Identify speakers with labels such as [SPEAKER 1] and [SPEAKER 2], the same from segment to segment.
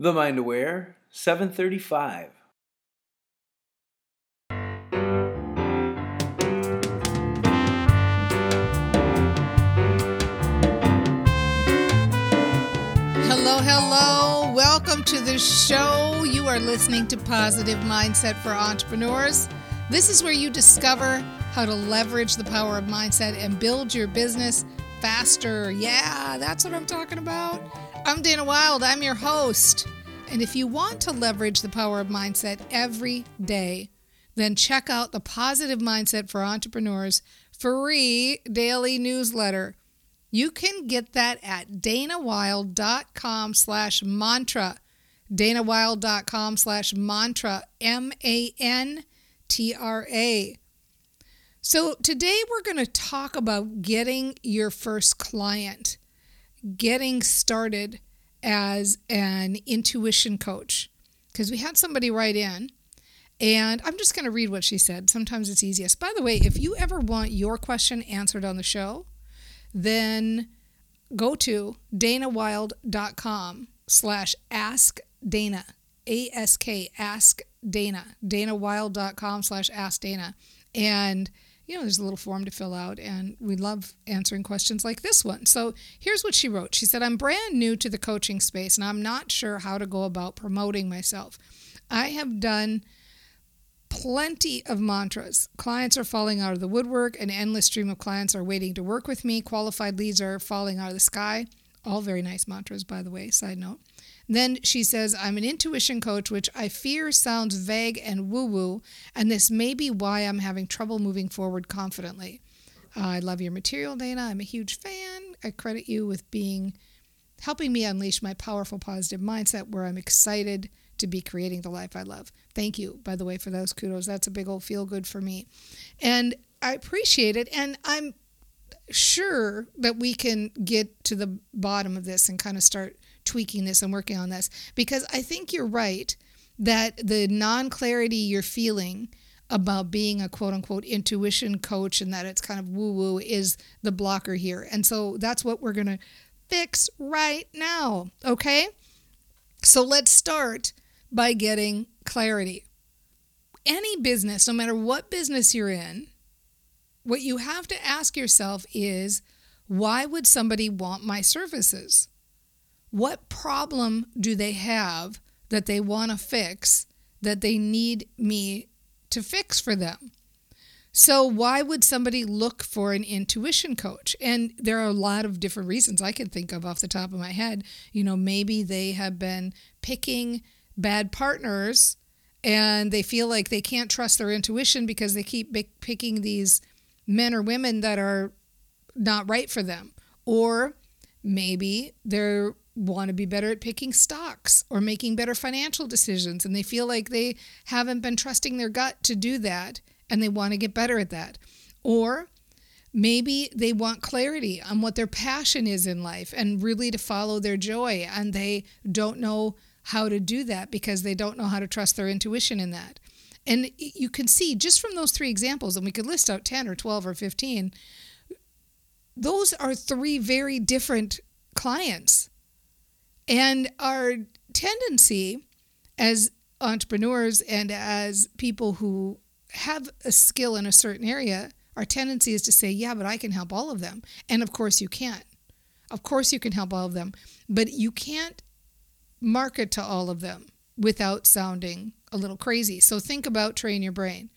[SPEAKER 1] The Mind Aware, 735.
[SPEAKER 2] Hello, hello. Welcome to the show. You are listening to Positive Mindset for Entrepreneurs. This is where you discover how to leverage the power of mindset and build your business faster. Yeah, that's what I'm talking about. I'm Dana Wilde. I'm your host. And if you want to leverage the power of mindset every day, then check out the Positive Mindset for Entrepreneurs free daily newsletter. You can get that at danawilde.com slash mantra. danawilde.com slash mantra, M-A-N-T-R-A. So today we're going to talk about getting your first client, getting started as an intuition coach. Because we had somebody write in and I'm just going to read what she said. Sometimes it's easiest. By the way, if you ever want your question answered on the show, then go to danawilde.com slash ask dana a-s-k ask dana danawilde.com slash ask dana and you know there's a little form to fill out and we love answering questions like this one so here's what she wrote she said i'm brand new to the coaching space and i'm not sure how to go about promoting myself i have done plenty of mantras. Clients are falling out of the woodwork. An endless stream of clients are waiting to work with me. Qualified leads are falling out of the sky. All very nice mantras, by the way, side note. Then she says, I'm an intuition coach, which I fear sounds vague and woo woo, and this may be why I'm having trouble moving forward confidently. Uh, I love your material, Dana. I'm a huge fan. I credit you with being helping me unleash my powerful positive mindset where I'm excited to be creating the life I love. Thank you, by the way, for those kudos. That's a big old feel good for me. And I appreciate it. And I'm sure that we can get to the bottom of this and kind of start tweaking this and working on this because I think you're right that the non clarity you're feeling about being a quote unquote intuition coach and that it's kind of woo woo is the blocker here. And so that's what we're going to fix right now. Okay. So let's start by getting clarity. Any business, no matter what business you're in, what you have to ask yourself is why would somebody want my services? What problem do they have that they want to fix that they need me to fix for them? So, why would somebody look for an intuition coach? And there are a lot of different reasons I can think of off the top of my head. You know, maybe they have been picking bad partners and they feel like they can't trust their intuition because they keep picking these men or women that are not right for them. Or maybe they want to be better at picking stocks or making better financial decisions and they feel like they haven't been trusting their gut to do that and they want to get better at that. Or maybe they want clarity on what their passion is in life and really to follow their joy and they don't know how to do that because they don't know how to trust their intuition in that. And you can see just from those three examples, and we could list out 10 or 12 or 15, those are three very different clients. And our tendency as entrepreneurs and as people who have a skill in a certain area, our tendency is to say, yeah, but I can help all of them. And of course you can't. Of course you can help all of them. But you can't market to all of them without sounding a little crazy. So think about train your brain.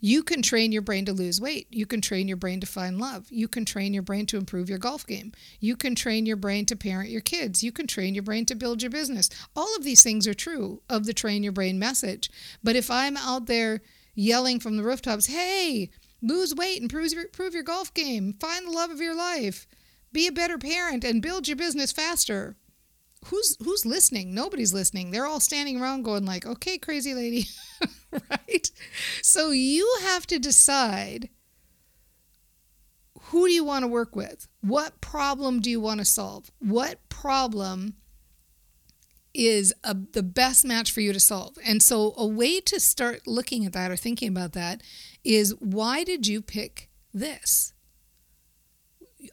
[SPEAKER 2] You can train your brain to lose weight. You can train your brain to find love. You can train your brain to improve your golf game. You can train your brain to parent your kids. You can train your brain to build your business. All of these things are true of the train your brain message. But if I'm out there yelling from the rooftops, hey, lose weight, improve your, improve your golf game, find the love of your life, be a better parent, and build your business faster, who's who's listening? Nobody's listening. They're all standing around going like okay crazy lady. Right? So you have to decide who do you want to work with? What problem do you want to solve? What problem is a, the best match for you to solve? And so a way to start looking at that or thinking about that is why did you pick this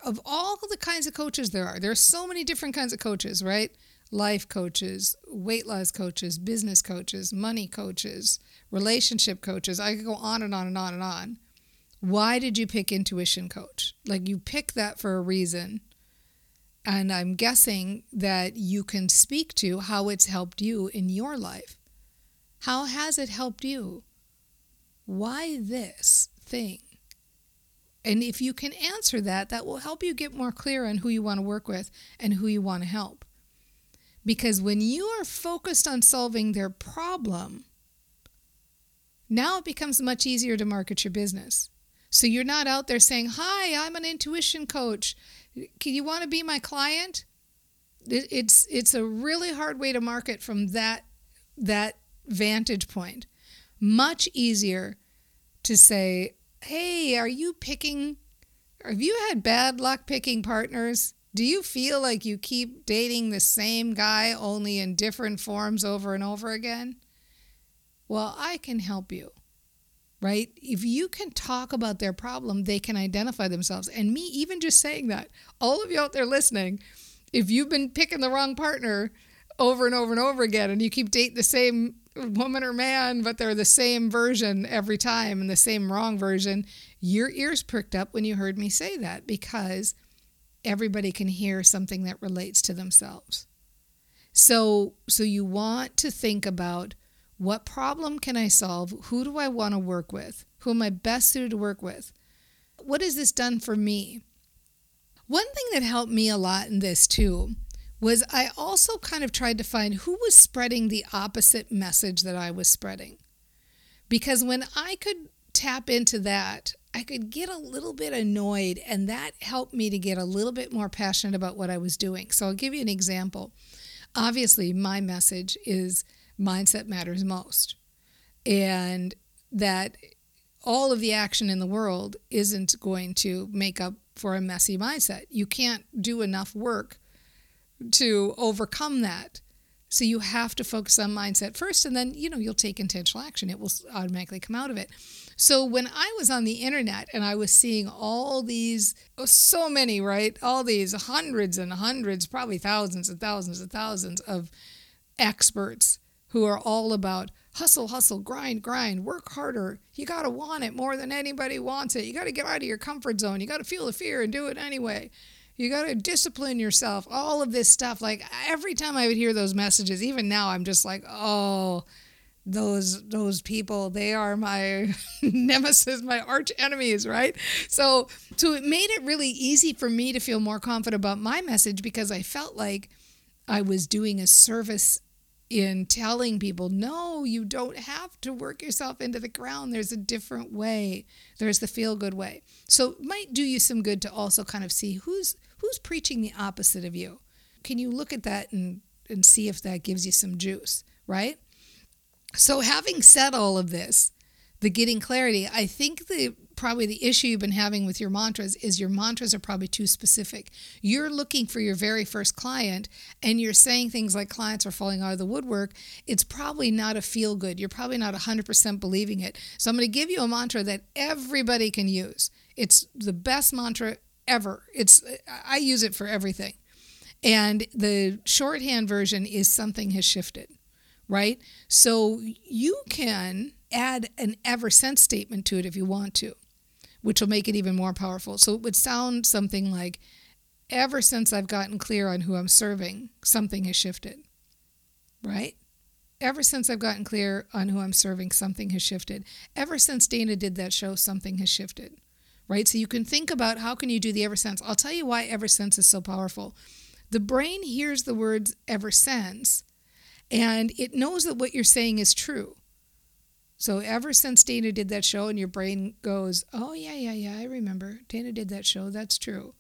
[SPEAKER 2] of all the kinds of coaches there are, there are so many different kinds of coaches, right? life coaches, weight loss coaches, business coaches, money coaches, relationship coaches. I could go on and on and on and on. Why did you pick intuition coach? Like you pick that for a reason. And I'm guessing that you can speak to how it's helped you in your life. How has it helped you? Why this thing? And if you can answer that, that will help you get more clear on who you want to work with and who you want to help. Because when you are focused on solving their problem, now it becomes much easier to market your business. So you're not out there saying, Hi, I'm an intuition coach. Can you want to be my client? It's it's a really hard way to market from that that vantage point. Much easier to say, Hey, are you picking have you had bad luck picking partners? Do you feel like you keep dating the same guy only in different forms over and over again? Well, I can help you right? If you can talk about their problem, they can identify themselves. And me, even just saying that, all of you out there listening, if you've been picking the wrong partner over and over and over again, and you keep dating the same woman or man, but they're the same version every time and the same wrong version, your ears pricked up when you heard me say that because everybody can hear something that relates to themselves. So, so you want to think about what problem can I solve? Who do I want to work with? Who am I best suited to work with? What has this done for me? One thing that helped me a lot in this too was I also kind of tried to find who was spreading the opposite message that I was spreading. Because when I could tap into that, I could get a little bit annoyed, and that helped me to get a little bit more passionate about what I was doing. So I'll give you an example. Obviously, my message is mindset matters most. And that all of the action in the world isn't going to make up for a messy mindset. You can't do enough work to overcome that. So you have to focus on mindset first and then, you know, you'll take intentional action. It will automatically come out of it. So when I was on the internet and I was seeing all these oh, so many, right? All these hundreds and hundreds, probably thousands and thousands and thousands of experts who are all about hustle, hustle, grind, grind, work harder. You got to want it more than anybody wants it. You got to get out of your comfort zone. You got to feel the fear and do it anyway. You got to discipline yourself. All of this stuff. Like every time I would hear those messages, even now, I'm just like, oh, those those people they are my nemesis my arch enemies right so so it made it really easy for me to feel more confident about my message because i felt like i was doing a service in telling people, no, you don't have to work yourself into the ground. There's a different way. There's the feel good way. So it might do you some good to also kind of see who's who's preaching the opposite of you. Can you look at that and, and see if that gives you some juice, right? So having said all of this, the getting clarity, I think the probably the issue you've been having with your mantras is your mantras are probably too specific. You're looking for your very first client and you're saying things like clients are falling out of the woodwork. It's probably not a feel good. You're probably not 100% believing it. So I'm going to give you a mantra that everybody can use. It's the best mantra ever. It's I use it for everything. And the shorthand version is something has shifted, right? So you can add an ever since statement to it if you want to which will make it even more powerful. So it would sound something like, ever since I've gotten clear on who I'm serving, something has shifted, right? Ever since I've gotten clear on who I'm serving, something has shifted. Ever since Dana did that show, something has shifted, right? So you can think about how can you do the ever since. I'll tell you why ever since is so powerful. The brain hears the words ever since and it knows that what you're saying is true. So ever since Dana did that show, and your brain goes, oh, yeah, yeah, yeah, I remember. Dana did that show. That's true.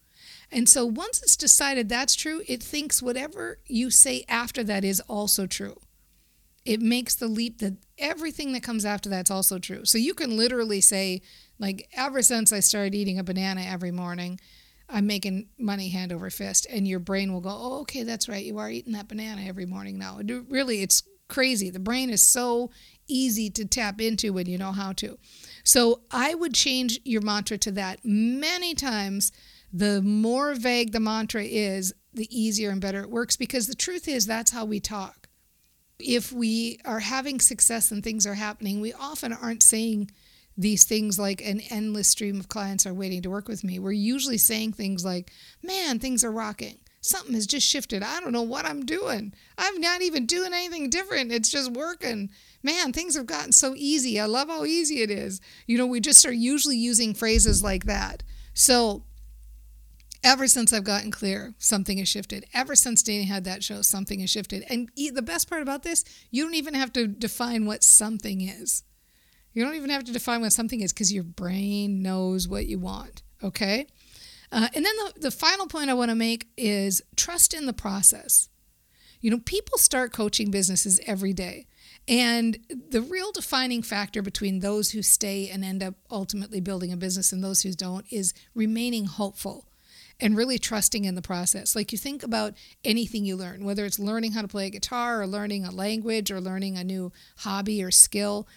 [SPEAKER 2] And so once it's decided that's true, it thinks whatever you say after that is also true. It makes the leap that everything that comes after that's also true. So you can literally say, like, ever since I started eating a banana every morning, I'm making money hand over fist. And your brain will go, oh, okay, that's right. You are eating that banana every morning now. Really, it's crazy. The brain is so easy to tap into when you know how to. So I would change your mantra to that many times. The more vague the mantra is, the easier and better it works because the truth is that's how we talk. If we are having success and things are happening, we often aren't saying these things like an endless stream of clients are waiting to work with me. We're usually saying things like, man, things are rocking. Something has just shifted. I don't know what I'm doing. I'm not even doing anything different. It's just working. Man, things have gotten so easy. I love how easy it is. You know, we just are usually using phrases like that. So, ever since I've gotten clear, something has shifted. Ever since Dana had that show, something has shifted. And the best part about this, you don't even have to define what something is. You don't even have to define what something is because your brain knows what you want. Okay. Uh, and then the, the final point I want to make is trust in the process. You know, people start coaching businesses every day. And the real defining factor between those who stay and end up ultimately building a business and those who don't is remaining hopeful and really trusting in the process. Like you think about anything you learn, whether it's learning how to play a guitar or learning a language or learning a new hobby or skill,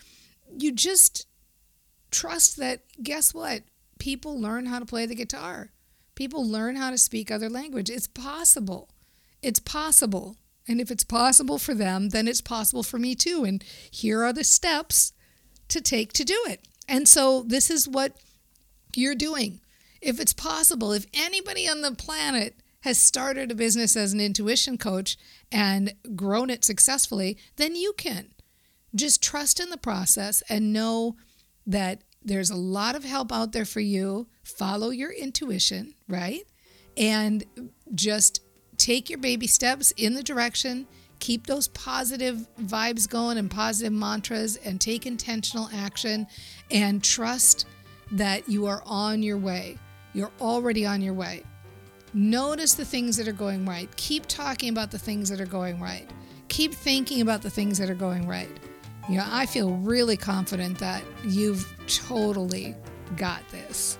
[SPEAKER 2] you just trust that guess what? People learn how to play the guitar. People learn how to speak other language. It's possible. It's possible. And if it's possible for them, then it's possible for me too. And here are the steps to take to do it. And so this is what you're doing. If it's possible, if anybody on the planet has started a business as an intuition coach and grown it successfully, then you can. Just trust in the process and know that there's a lot of help out there for you. Follow your intuition, right? And just take your baby steps in the direction. Keep those positive vibes going and positive mantras and take intentional action and trust that you are on your way. You're already on your way. Notice the things that are going right. Keep talking about the things that are going right. Keep thinking about the things that are going right. Know, I feel really confident that you've totally got this.